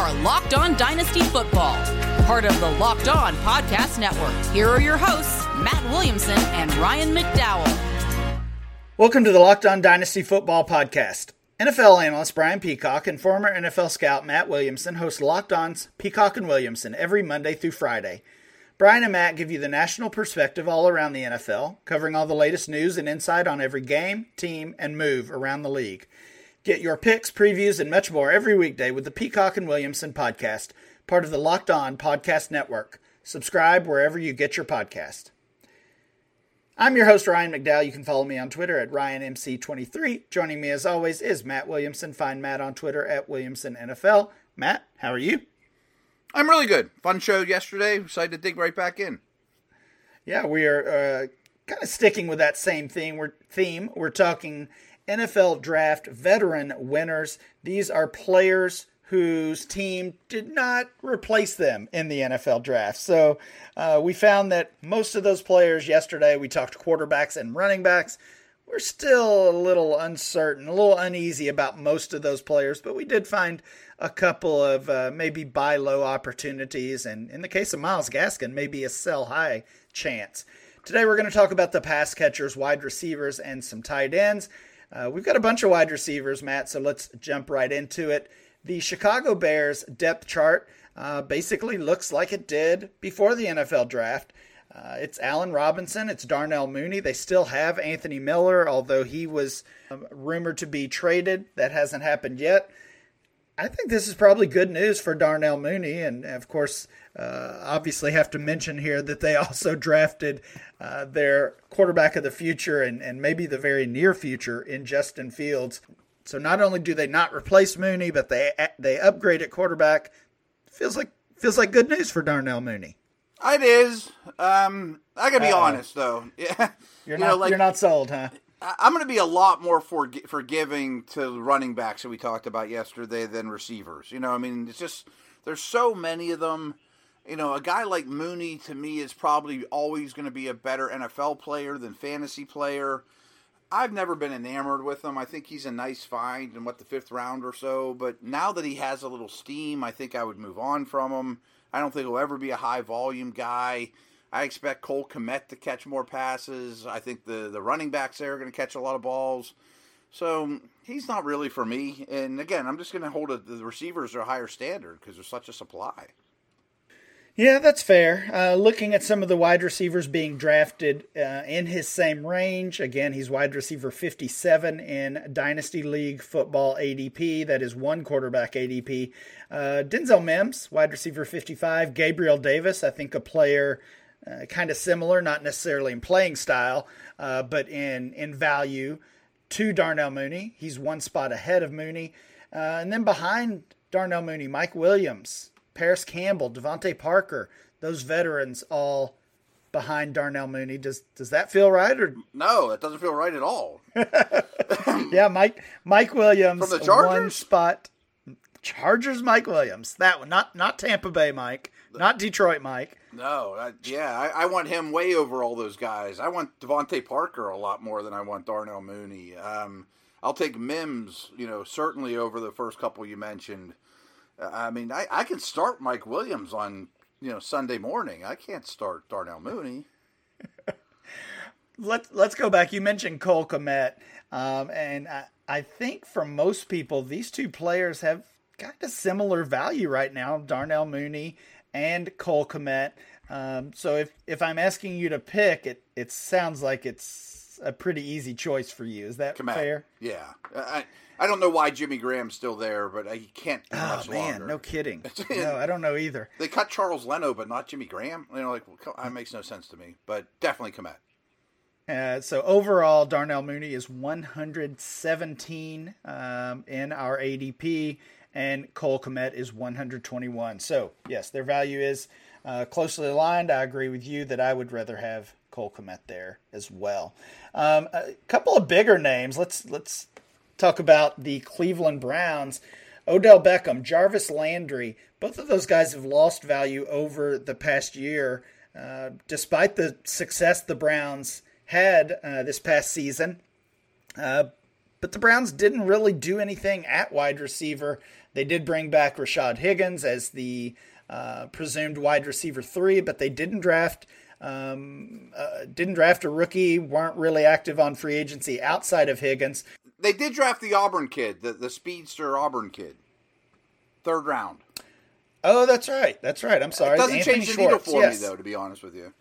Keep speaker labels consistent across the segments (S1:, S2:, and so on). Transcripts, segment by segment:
S1: are Locked On Dynasty Football, part of the Locked On Podcast Network. Here are your hosts, Matt Williamson and Ryan McDowell.
S2: Welcome to the Locked On Dynasty Football Podcast. NFL analyst Brian Peacock and former NFL scout Matt Williamson host Locked On's Peacock and Williamson every Monday through Friday. Brian and Matt give you the national perspective all around the NFL, covering all the latest news and insight on every game, team, and move around the league. Get your picks, previews, and much more every weekday with the Peacock and Williamson podcast, part of the Locked On Podcast Network. Subscribe wherever you get your podcast. I'm your host, Ryan McDowell. You can follow me on Twitter at RyanMC23. Joining me as always is Matt Williamson. Find Matt on Twitter at WilliamsonNFL. Matt, how are you?
S3: I'm really good. Fun show yesterday. Excited to dig right back in.
S2: Yeah, we are uh, kind of sticking with that same theme. We're theme. We're talking NFL draft veteran winners. These are players whose team did not replace them in the NFL draft. So uh, we found that most of those players yesterday, we talked quarterbacks and running backs. We're still a little uncertain, a little uneasy about most of those players, but we did find a couple of uh, maybe buy low opportunities, and in the case of Myles Gaskin, maybe a sell high chance. Today we're going to talk about the pass catchers, wide receivers, and some tight ends. Uh, we've got a bunch of wide receivers, Matt, so let's jump right into it. The Chicago Bears depth chart uh, basically looks like it did before the NFL draft. Uh, it's Allen Robinson, it's Darnell Mooney. They still have Anthony Miller, although he was um, rumored to be traded. That hasn't happened yet. I think this is probably good news for Darnell Mooney, and of course, uh, obviously have to mention here that they also drafted uh, their quarterback of the future and, and maybe the very near future in Justin Fields. So not only do they not replace Mooney, but they they upgrade at quarterback. Feels like feels like good news for Darnell Mooney.
S3: It is. Um, I gotta be Uh-oh. honest though.
S2: Yeah, you're you not know, like, you're not sold, huh?
S3: I'm going to be a lot more for, forgiving to running backs that we talked about yesterday than receivers. You know, I mean, it's just there's so many of them. You know, a guy like Mooney to me is probably always going to be a better NFL player than fantasy player. I've never been enamored with him. I think he's a nice find in what the fifth round or so. But now that he has a little steam, I think I would move on from him. I don't think he'll ever be a high volume guy. I expect Cole Kmet to catch more passes. I think the, the running backs there are going to catch a lot of balls. So he's not really for me. And again, I'm just going to hold a, the receivers to a higher standard because there's such a supply.
S2: Yeah, that's fair. Uh, looking at some of the wide receivers being drafted uh, in his same range, again, he's wide receiver 57 in Dynasty League football ADP. That is one quarterback ADP. Uh, Denzel Mims, wide receiver 55. Gabriel Davis, I think a player uh, kind of similar, not necessarily in playing style, uh, but in in value to Darnell Mooney. He's one spot ahead of Mooney, uh, and then behind Darnell Mooney, Mike Williams, Parris Campbell, DeVante Parker, those veterans all behind Darnell Mooney. Does does that feel right or
S3: no? It doesn't feel right at all.
S2: yeah, Mike Mike Williams
S3: from the Chargers
S2: one spot. Chargers Mike Williams. That one, not not Tampa Bay Mike, not Detroit Mike.
S3: No, I, yeah, I, I, want him way over all those guys. I want DeVante Parker a lot more than I want Darnell Mooney. Um, I'll take Mims, you know, certainly over the first couple you mentioned. Uh, I mean, I, I can start Mike Williams on you know Sunday morning. I can't start Darnell Mooney.
S2: let's let's go back. You mentioned Cole Kmet, um, and I, I think for most people, these two players have kind of similar value right now. Darnell Mooney and Cole Kmet. Um, so if if I'm asking you to pick, it it sounds like it's a pretty easy choice for you. Is that Kmet. fair?
S3: Yeah. I, I don't know why Jimmy Graham's still there, but he can't
S2: oh,
S3: much
S2: man,
S3: longer.
S2: No kidding. no, I don't know either.
S3: They cut Charles Leno, but not Jimmy Graham. You know, like well, that makes no sense to me. But definitely Kmet.
S2: Uh, so overall, Darnell Mooney is 117 um, in our ADP and Cole Kmet is 121. So, yes, their value is uh, closely aligned. I agree with you that I would rather have Cole Kmet there as well. Um, a couple of bigger names. Let's let's talk about the Cleveland Browns. Odell Beckham, Jarvis Landry, both of those guys have lost value over the past year, uh, despite the success the Browns had uh, this past season. Uh, but the Browns didn't really do anything at wide receiver. They did bring back Rashad Higgins as the uh, presumed wide receiver three, but they didn't draft um, uh, didn't draft a rookie. weren't really active on free agency outside of Higgins.
S3: They did draft the Auburn kid, the, the speedster Auburn kid, third round.
S2: Oh, that's right. That's right. I'm sorry.
S3: It doesn't
S2: Anthony
S3: change the
S2: Schwartz.
S3: needle for
S2: yes.
S3: me, though, to be honest with you.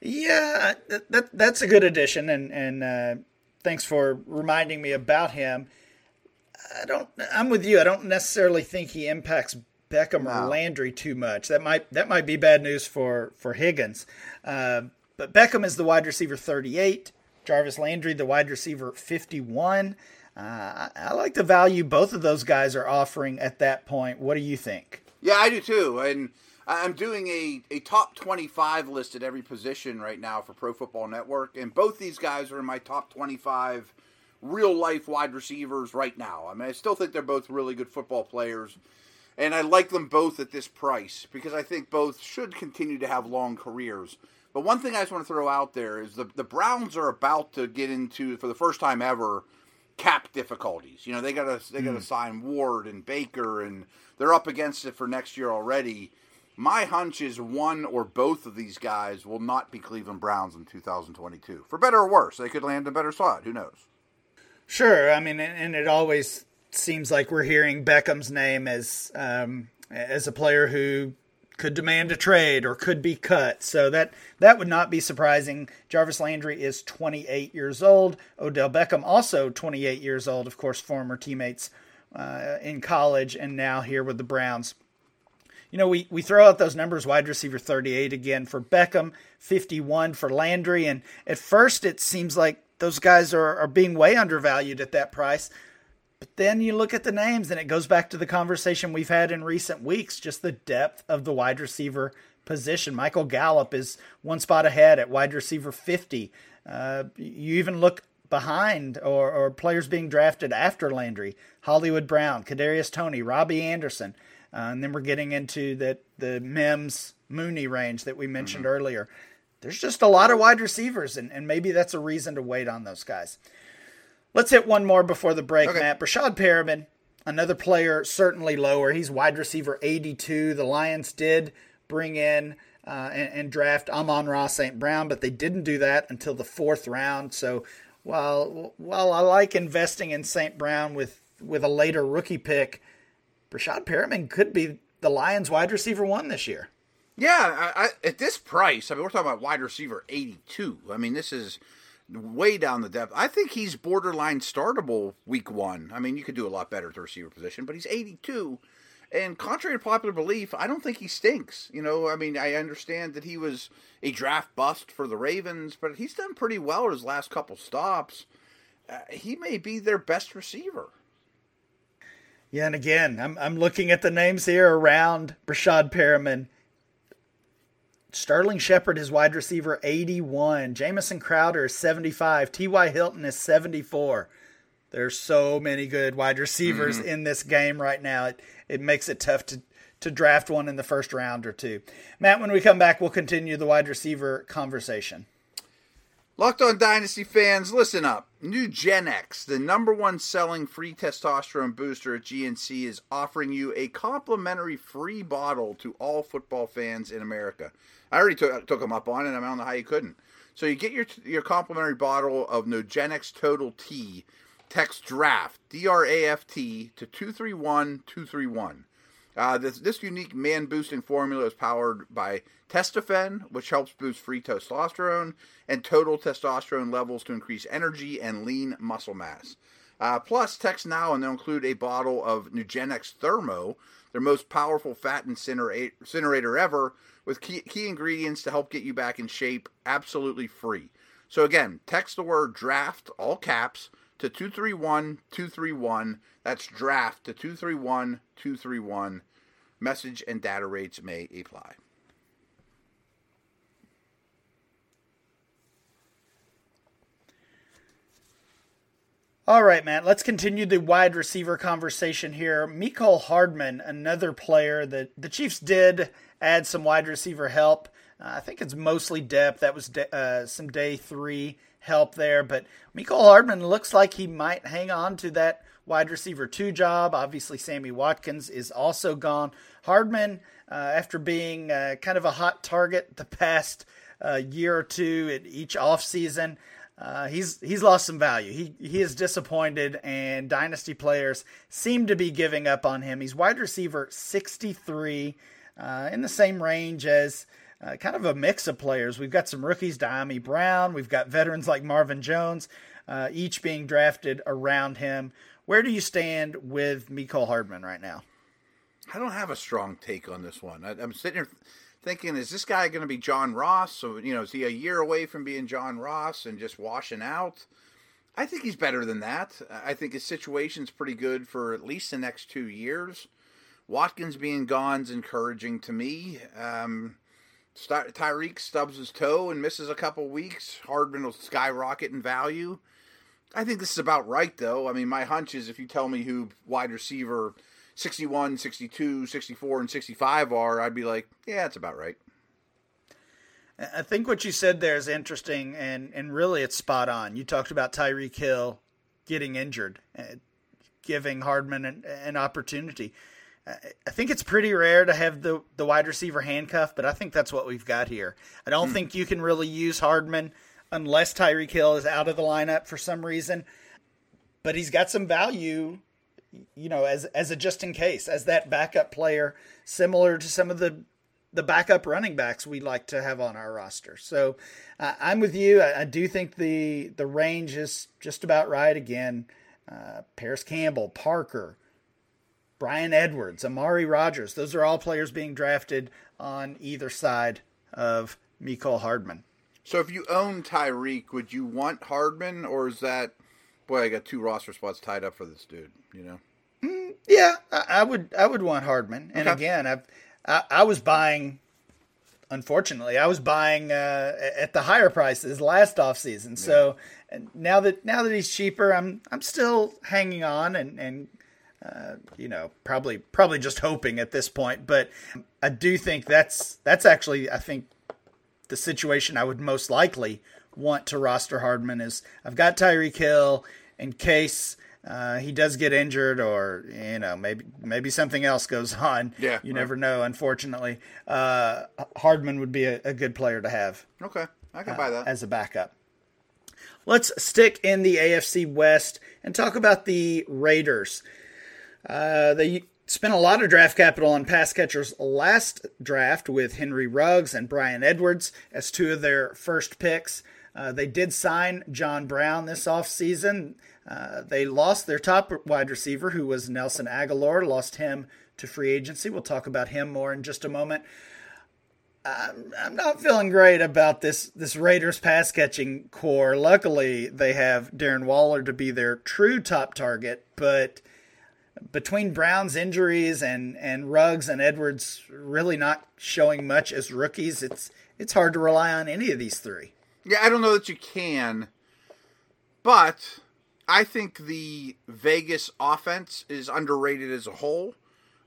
S2: Yeah, that, that that's a good addition, and and uh, thanks for reminding me about him. I don't. I'm with you. I don't necessarily think he impacts Beckham or Landry too much. That might that might be bad news for for Higgins. Uh, but Beckham is the wide receiver 38. Jarvis Landry the wide receiver 51. Uh, I, I like the value both of those guys are offering at that point. What do you think?
S3: Yeah, I do too. And I'm doing a, a top 25 list at every position right now for Pro Football Network. And both these guys are in my top 25 real life wide receivers right now. I mean, I still think they're both really good football players. And I like them both at this price because I think both should continue to have long careers. But one thing I just want to throw out there is the, the Browns are about to get into, for the first time ever, cap difficulties. You know, they got to they got to hmm. sign Ward and Baker, and they're up against it for next year already. My hunch is one or both of these guys will not be Cleveland Browns in 2022, for better or worse. They could land a better slot. Who knows?
S2: Sure. I mean, and it always seems like we're hearing Beckham's name as um, as a player who could demand a trade or could be cut. So that that would not be surprising. Jarvis Landry is 28 years old. Odell Beckham also 28 years old. Of course, former teammates uh, in college and now here with the Browns. You know, we, we throw out those numbers wide receiver 38 again for Beckham, 51 for Landry. And at first, it seems like those guys are, are being way undervalued at that price. But then you look at the names, and it goes back to the conversation we've had in recent weeks just the depth of the wide receiver position. Michael Gallup is one spot ahead at wide receiver 50. Uh, you even look behind or, or players being drafted after Landry Hollywood Brown, Kadarius Toney, Robbie Anderson. Uh, and then we're getting into the, the Mims Mooney range that we mentioned earlier. There's just a lot of wide receivers, and, and maybe that's a reason to wait on those guys. Let's hit one more before the break,
S3: Okay.
S2: Matt. Breshad Perriman, another player certainly lower. He's wide receiver 82. The Lions did bring in uh, and, and draft Amon-Ra St. Brown, but they didn't do that until the fourth round. So while while I like investing in St. Brown with, with a later rookie pick, Breshad Perriman could be the Lions wide receiver one this year.
S3: Yeah, I, I, at this price, I mean, we're talking about wide receiver 82. I mean, this is way down the depth. I think he's borderline startable week one. I mean, you could do a lot better at the receiver position, but he's 82. And contrary to popular belief, I don't think he stinks. You know, I mean, I understand that he was a draft bust for the Ravens, but he's done pretty well his last couple stops. Uh, he may be their best receiver.
S2: Yeah, and again, I'm I'm looking at the names here around Breshad Perriman. Sterling Shepard is wide receiver 81. Jamison Crowder is 75. T.Y. Hilton is 74. There's so many good wide receivers mm-hmm. in this game right now. It it makes it tough to to draft one in the first round or two. Matt, when we come back, we'll continue the wide receiver conversation.
S3: Locked on Dynasty fans, listen up. Nugenix, the number one selling free testosterone booster at GNC, is offering you a complimentary free bottle to all football fans in America. I already took, took them up on it. I don't know how you couldn't. So you get your your complimentary bottle of Nugenix Total T. Text draft D R A F T to two three one two three one. Uh, this, this unique man boosting formula is powered by Testofen, which helps boost free testosterone and total testosterone levels to increase energy and lean muscle mass. Uh, plus, text now and they'll include a bottle of Nugenix Thermo, their most powerful fat incinerator ever, with key, key ingredients to help get you back in shape absolutely free. So, again, text the word draft, all caps, to 231 231. That's draft to 231 231. Message and data rates may apply.
S2: All right, Matt, let's continue the wide receiver conversation here. Mecole Hardman, another player that the Chiefs did add some wide receiver help. Uh, I think it's mostly depth. That was de- uh, some day three help there. But Mecole Hardman looks like he might hang on to that wide receiver two job. Obviously, Sammy Watkins is also gone. Hardman, uh, after being uh, kind of a hot target the past uh, year or two at each offseason, uh, he's he's lost some value. He he is disappointed, and dynasty players seem to be giving up on him. He's wide receiver 63, uh, in the same range as uh, kind of a mix of players. We've got some rookies, Dyami Brown. We've got veterans like Marvin Jones, uh, each being drafted around him. Where do you stand with Mecole Hardman right now?
S3: I don't have a strong take on this one. I, am sitting here thinking, is this guy going to be John Ross? So, you know, is he a year away from being John Ross and just washing out? I think he's better than that. I think his situation's pretty good for at least the next two years. Watkins being gone's encouraging to me. Um, Tyreek stubs his toe and misses a couple weeks. Hardman will skyrocket in value. I think this is about right, though. I mean, my hunch is if you tell me who wide receiver 61, 62, 64, and 65 are, I'd be like, yeah, that's about right.
S2: I think what you said there is interesting, and, and really it's spot on. You talked about Tyreek Hill getting injured, uh, giving Hardman an, an opportunity. I think it's pretty rare to have the, the wide receiver handcuff, but I think that's what we've got here. I don't mm. think you can really use Hardman unless Tyreek Hill is out of the lineup for some reason. But he's got some value, you know, as as a just in case, as that backup player, similar to some of the the backup running backs we like to have on our roster. So uh, I'm with you. I, I, do think the the range is just about right. Again, uh, Parris Campbell, Parker, Bryan Edwards, Amari Rogers. Those are all players being drafted on either side of Mecole Hardman.
S3: So if you own Tyreek, would you want Hardman, or is that boy? I got two roster spots tied up for this dude. You know.
S2: Mm, yeah, I, I, would. I would want Hardman. And okay. again, I've, I, I was buying. Unfortunately, I was buying uh, at the higher prices last offseason. Yeah. So now that now that he's cheaper, I'm I'm still hanging on and and uh, you know probably probably just hoping at this point. But I do think that's that's actually I think the situation I would most likely want to roster Hardman is I've got Tyreek Hill in case uh, he does get injured or you know maybe maybe something else goes on.
S3: Yeah,
S2: you right. never know. Unfortunately, uh, Hardman would be a, a, good player to have.
S3: Okay, I can buy that
S2: as a backup. Let's stick in the AFC West and talk about the Raiders. Uh, they spent a lot of draft capital on pass catchers last draft with Henry Ruggs and Bryan Edwards as two of their first picks. Uh, they did sign John Brown this offseason. Uh, they lost their top wide receiver, who was Nelson Agholor, lost him to free agency. We'll talk about him more in just a moment. I'm, I'm not feeling great about this this Raiders pass catching core. Luckily, they have Darren Waller to be their true top target, but between Brown's injuries and and Ruggs and Edwards really not showing much as rookies, it's it's hard to rely on any of these three.
S3: Yeah, I don't know that you can, but I think the Vegas offense is underrated as a whole.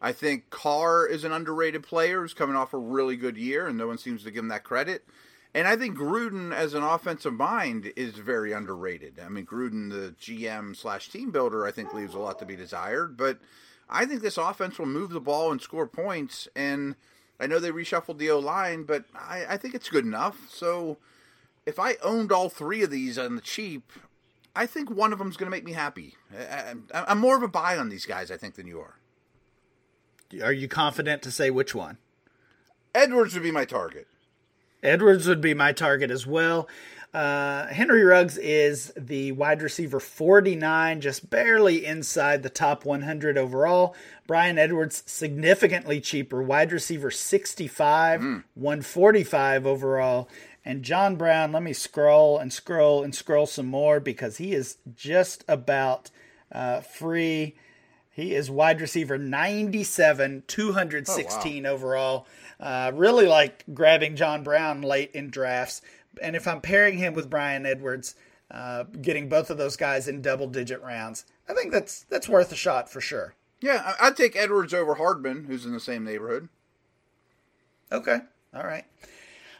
S3: I think Carr is an underrated player who's coming off a really good year, and no one seems to give him that credit. And I think Gruden, as an offensive mind, is very underrated. I mean, Gruden, the GM slash team builder, I think leaves a lot to be desired. But I think this offense will move the ball and score points. And I know they reshuffled the O line, but I, I, think it's good enough. So if I owned all three of these on the cheap, I think one of them is going to make me happy. I, I'm more of a buy on these guys, I think, than you are.
S2: Are you confident to say which one?
S3: Edwards would be my target.
S2: Edwards would be my target as well. Uh, Henry Ruggs is the wide receiver 49, just barely inside the top 100 overall. Bryan Edwards, significantly cheaper, wide receiver 65, mm. 145 overall. And John Brown, let me scroll and scroll and scroll some more because he is just about uh, free. He is wide receiver 97, 216 oh, wow. overall. Uh, really like grabbing John Brown late in drafts. And if I'm pairing him with Bryan Edwards, uh, getting both of those guys in double digit rounds, I think that's that's worth a shot for sure.
S3: Yeah, I'd take Edwards over Hardman, who's in the same neighborhood.
S2: Okay, all right.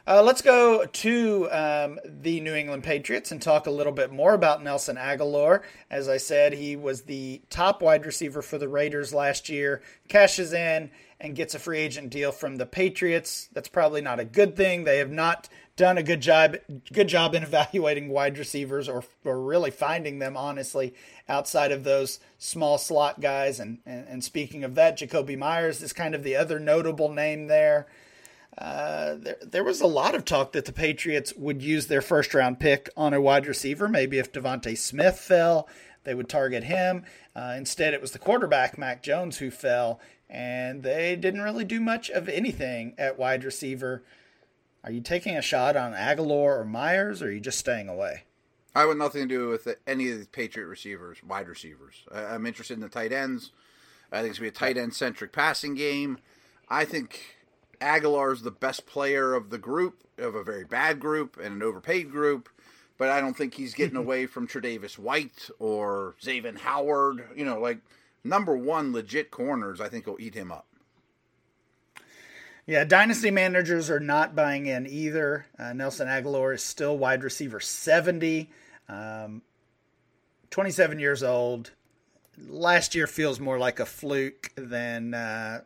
S2: Uh, let's go to um, the New England Patriots and talk a little bit more about Nelson Agholor. As I said, he was the top wide receiver for the Raiders last year, cashes in and gets a free agent deal from the Patriots. That's probably not a good thing. They have not done a good job good job in evaluating wide receivers or, or really finding them honestly outside of those small slot guys and, and, and speaking of that Jakobi Meyers is kind of the other notable name there. Uh, there, there was a lot of talk that the Patriots would use their first round pick on a wide receiver. Maybe if DeVonta Smith fell, they would target him. Uh, instead, it was the quarterback, Mac Jones, who fell, and they didn't really do much of anything at wide receiver. Are you taking a shot on Agholor or Meyers, or are you just staying away?
S3: I want nothing to do with any of the Patriot receivers, wide receivers. I'm interested in the tight ends. I think it's going to be a tight end centric passing game. I think Agholor is the best player of the group, of a very bad group and an overpaid group. But I don't think he's getting away from Tre'Davious White or Xavier Howard. You know, like number one legit corners, I think will eat him up.
S2: Yeah, dynasty managers are not buying in either. Uh, Nelson Agholor is still wide receiver 70, um, 27 years old. Last year feels more like a fluke than uh,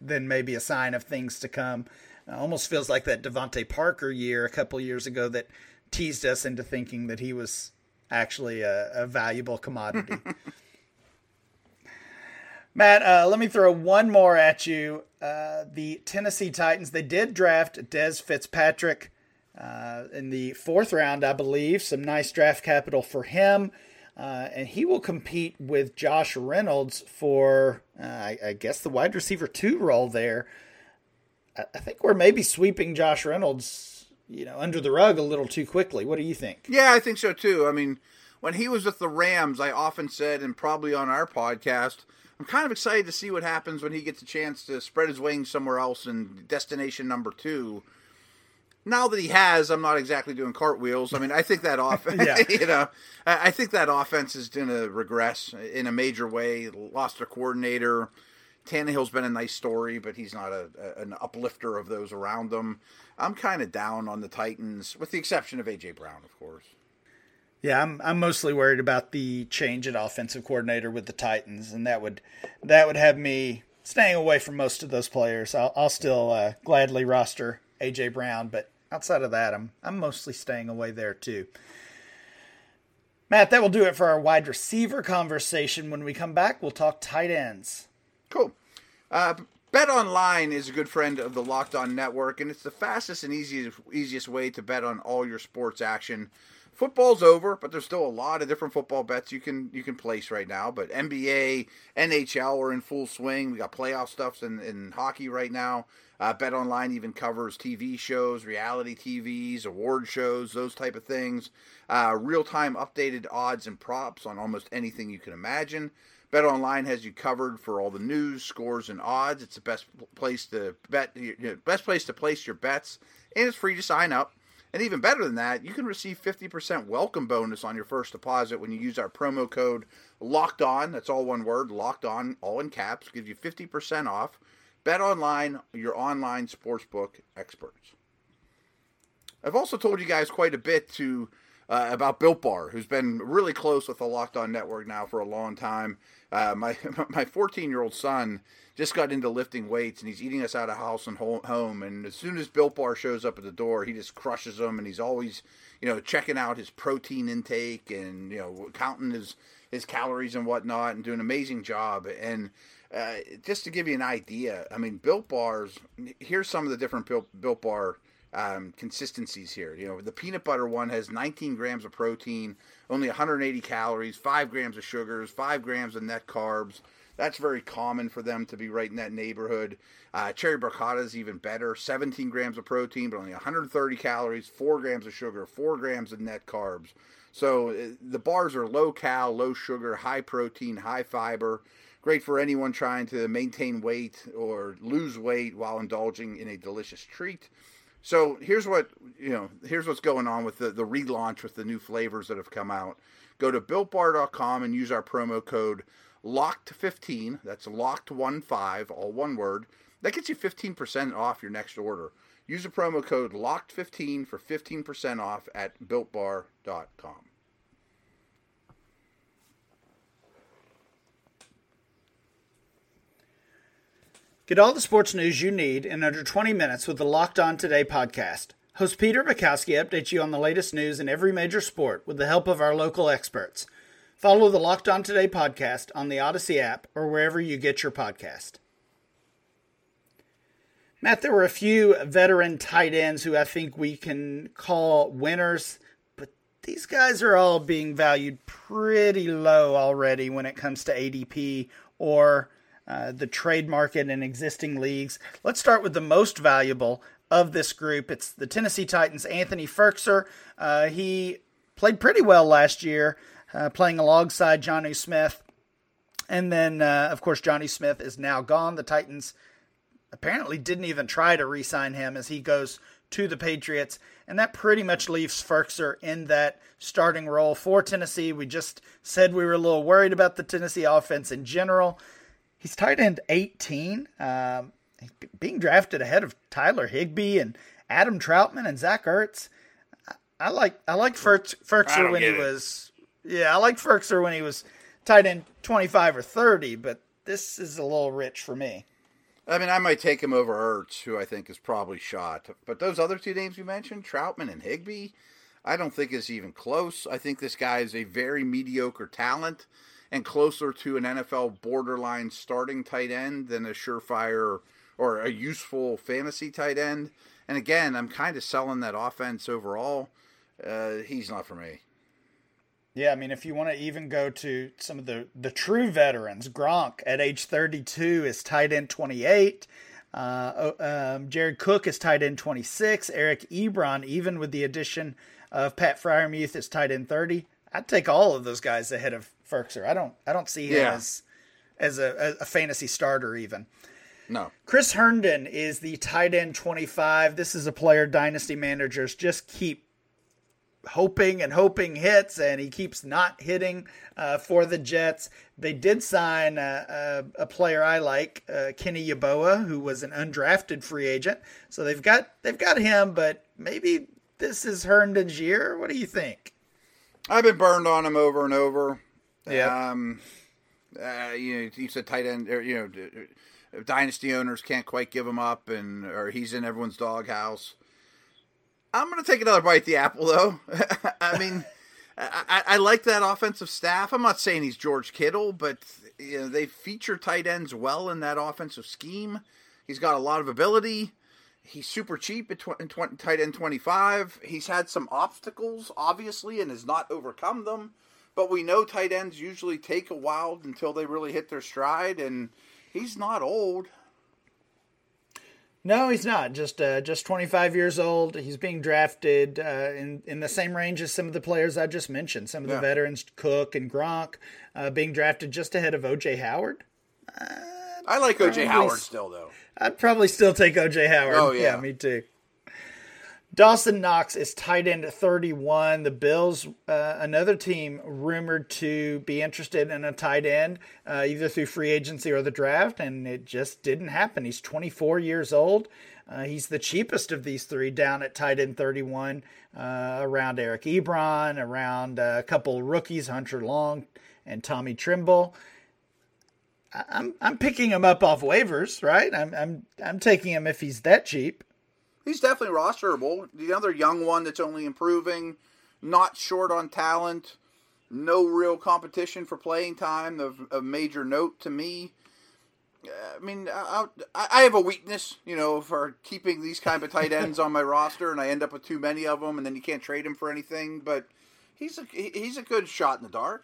S2: than maybe a sign of things to come. Uh, almost feels like that DeVante Parker year a couple years ago that teased us into thinking that he was actually a, a valuable commodity. Matt, uh, let me throw one more at you. Uh, the Tennessee Titans, they did draft Dez Fitzpatrick uh, in the fourth round, I believe. Some nice draft capital for him. Uh, and he will compete with Josh Reynolds for, uh, I, I, guess, the wide receiver two role there. I, I, think we're maybe sweeping Josh Reynolds, you know, under the rug a little too quickly. What do you think?
S3: Yeah, I think so too. I mean, when he was with the Rams, I often said, and probably on our podcast, I'm kind of excited to see what happens when he gets a chance to spread his wings somewhere else in destination number two now that he has, I'm not exactly doing cartwheels. I mean, I think that offense, you know, I think that offense is going to regress in a major way. Lost their coordinator. Tannehill's been a nice story, but he's not a, a an uplifter of those around him. I'm kind of down on the Titans, with the exception of AJ Brown, of course.
S2: Yeah, I'm I'm mostly worried about the change in offensive coordinator with the Titans, and that would that would have me staying away from most of those players. I'll, I'll still uh, gladly roster AJ Brown, but outside of that, I'm I'm mostly staying away there too. Matt, that will do it for our wide receiver conversation. When we come back, we'll talk tight ends.
S3: Cool. Uh, Bet Online is a good friend of the Locked On Network, and it's the fastest and easiest easiest way to bet on all your sports action. Football's over, but there's still a lot of different football bets you can you can place right now. But NBA, NHL are in full swing. We got playoff stuffs in, in hockey right now. Uh, Bet Online even covers TV shows, reality TVs, award shows, those type of things. Uh, Real time updated odds and props on almost anything you can imagine. Bet Online has you covered for all the news, scores, and odds. It's the best place to bet, you know, best place to place your bets, and it's free to sign up. And even better than that, you can receive 50% welcome bonus on your first deposit when you use our promo code LOCKED ON. That's all one word, LOCKED ON, all in caps. Gives you 50% off. Bet online, your online sportsbook experts. I've also told you guys quite a bit to uh, about Built Bar, who's been really close with the Locked On Network now for a long time. Uh, my my 14 year old son just got into lifting weights, and he's eating us out of house and home. And as soon as Built Bar shows up at the door, he just crushes them, and he's always you know checking out his protein intake and you know counting his his calories and whatnot, and doing an amazing job. And uh, just to give you an idea, I mean, Built Bars. Here's some of the different Built, Bar um, consistencies here. You know, the peanut butter one has 19 grams of protein, only 180 calories, five grams of sugars, five grams of net carbs. That's very common for them to be right in that neighborhood. Uh, cherry barcata is even better, 17 grams of protein, but only 130 calories, four grams of sugar, four grams of net carbs. So uh, the bars are low cal, low sugar, high protein, high fiber great for anyone trying to maintain weight or lose weight while indulging in a delicious treat. So here's what you know. Here's what's going on with the, the relaunch with the new flavors that have come out. Go to builtbar.com and use our promo code locked15. That's locked one five, all one word. That gets you 15% off your next order. Use the promo code LOCKED15 for 15% off at builtbar.com.
S2: Get all the sports news you need in under 20 minutes with the Locked On Today podcast. Host Peter Bukowski updates you on the latest news in every major sport with the help of our local experts. Follow the Locked On Today podcast on the Odyssey app or wherever you get your podcast. Matt, there were a few veteran tight ends who I think we can call winners, but these guys are all being valued pretty low already when it comes to ADP or uh, the trade market in existing leagues. Let's start with the most valuable of this group. It's the Tennessee Titans' Anthony Firkser. Uh, he played pretty well last year, uh, playing alongside Jonnu Smith. And then, uh, of course, Jonnu Smith is now gone. The Titans apparently didn't even try to re sign him as he goes to the Patriots. And that pretty much leaves Firkser in that starting role for Tennessee. We just said we were a little worried about the Tennessee offense in general. He's tight end 18, um, being drafted ahead of Tyler Higbee and Adam Trautman and Zach Ertz. I, I like I like Firkser when he it. was yeah I like Firkser when he was tight end 25 or 30, but this is a little rich for me.
S3: I mean, I might take him over Ertz, who I think is probably shot. But those other two names you mentioned, Troutman and Higbee, I don't think is even close. I think this guy is a very mediocre talent and closer to an NFL borderline starting tight end than a surefire or a useful fantasy tight end. And again, I'm kind of selling that offense overall. Uh, he's not for me.
S2: Yeah, I mean, if you want to even go to some of the, the true veterans, Gronk at age 32 is tight end 28. Uh, um, Jared Cook is tight end 26. Eric Ebron, even with the addition of Pat Freiermuth, is tight end 30. I'd take all of those guys ahead of Firkser. I don't I don't see him yeah. as as a, a fantasy starter even.
S3: No.
S2: Chris Herndon is the tight end 25. This is a player dynasty managers just keep hoping and hoping hits, and he keeps not hitting uh, for the Jets. They did sign a, a, a player I like, uh, Kenny Yeboah, who was an undrafted free agent. So they've got they've got him, but maybe this is Herndon's year. What do you think?
S3: I've been burned on him over and over. Yeah. Um, uh, you know, he's a tight end. Or, you know, dynasty owners can't quite give him up, and or he's in everyone's doghouse. I'm going to take another bite the apple, though. I mean, I, I, like that offensive staff. I'm not saying he's George Kittle, but you know, they feature tight ends well in that offensive scheme. He's got a lot of ability. He's super cheap at tw- in tw- tight end 25. He's had some obstacles, obviously, and has not overcome them. But we know tight ends usually take a while until they really hit their stride, and he's not old.
S2: No, he's not. Just uh, just 25 years old. He's being drafted uh, in in the same range as some of the players I just mentioned. Some of the veterans, Cook and Gronk, uh, being drafted just ahead of OJ Howard.
S3: I like OJ Howard still, though.
S2: I'd probably still take OJ Howard. Oh yeah, yeah me too. Dawson Knox is tight end 31. The Bills, uh, another team rumored to be interested in a tight end, uh, either through free agency or the draft, and it just didn't happen. He's 24 years old. Uh, he's the cheapest of these three down at tight end 31, uh, around Eric Ebron, around a couple rookies, Hunter Long and Tommy Tremble. I'm I'm picking him up off waivers, right? I'm I'm I'm taking him if he's that cheap
S3: he's definitely rosterable. The other young one that's only improving, not short on talent, no real competition for playing time of, of major note to me. I mean, I, I have a weakness, you know, for keeping these kind of tight ends on my roster, and I end up with too many of them, and then you can't trade him for anything. But he's a he's a good shot in the dark.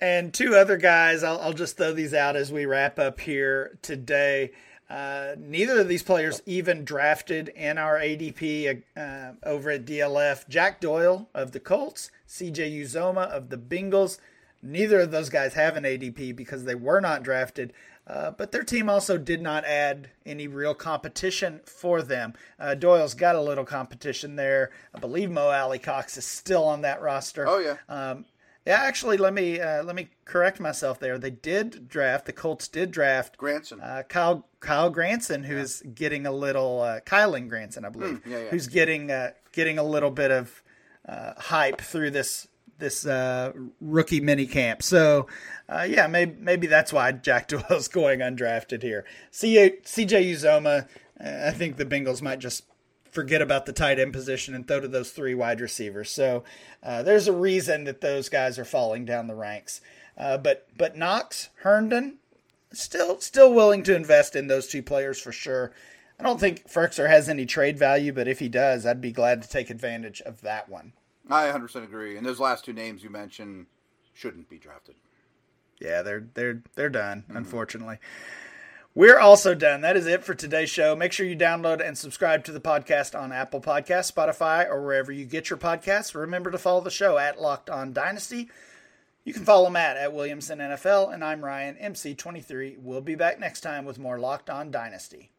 S2: And two other guys, I'll, I'll just throw these out as we wrap up here today. Uh, neither of these players even drafted in our ADP uh, over at DLF. Jack Doyle of the Colts, CJ Uzomah of the Bengals. Neither of those guys have an ADP because they were not drafted. Uh, but their team also did not add any real competition for them. Uh, Doyle's got a little competition there. I believe Mo Alie-Cox is still on that roster.
S3: Oh, yeah.
S2: Um, Yeah, actually, let me uh, let me correct myself there. They did draft the Colts did draft
S3: Granson,
S2: uh, Kyle Kyle Granson, who's yeah. getting a little uh, Kylen Granson, I believe,
S3: mm, yeah, yeah.
S2: who's getting uh, getting a little bit of uh, hype through this this uh, rookie mini camp. So, uh, yeah, maybe maybe that's why Jack Doyle's going undrafted here. CJ Uzomah, I think the Bengals might just forget about the tight end position and throw to those three wide receivers. So uh, there's a reason that those guys are falling down the ranks. Uh, but but Knox, Herndon, still still willing to invest in those two players for sure. I don't think Firkser has any trade value, but if he does, I'd be glad to take advantage of that one.
S3: I 100% agree. And those last two names you mentioned shouldn't be drafted.
S2: Yeah, they're they're they're done, mm-hmm. unfortunately. We're also done. That is it for today's show. Make sure you download and subscribe to the podcast on Apple Podcasts, Spotify, or wherever you get your podcasts. Remember to follow the show at Locked On Dynasty. You can follow Matt at Williamson NFL, and I'm Ryan MC23. We'll be back next time with more Locked On Dynasty.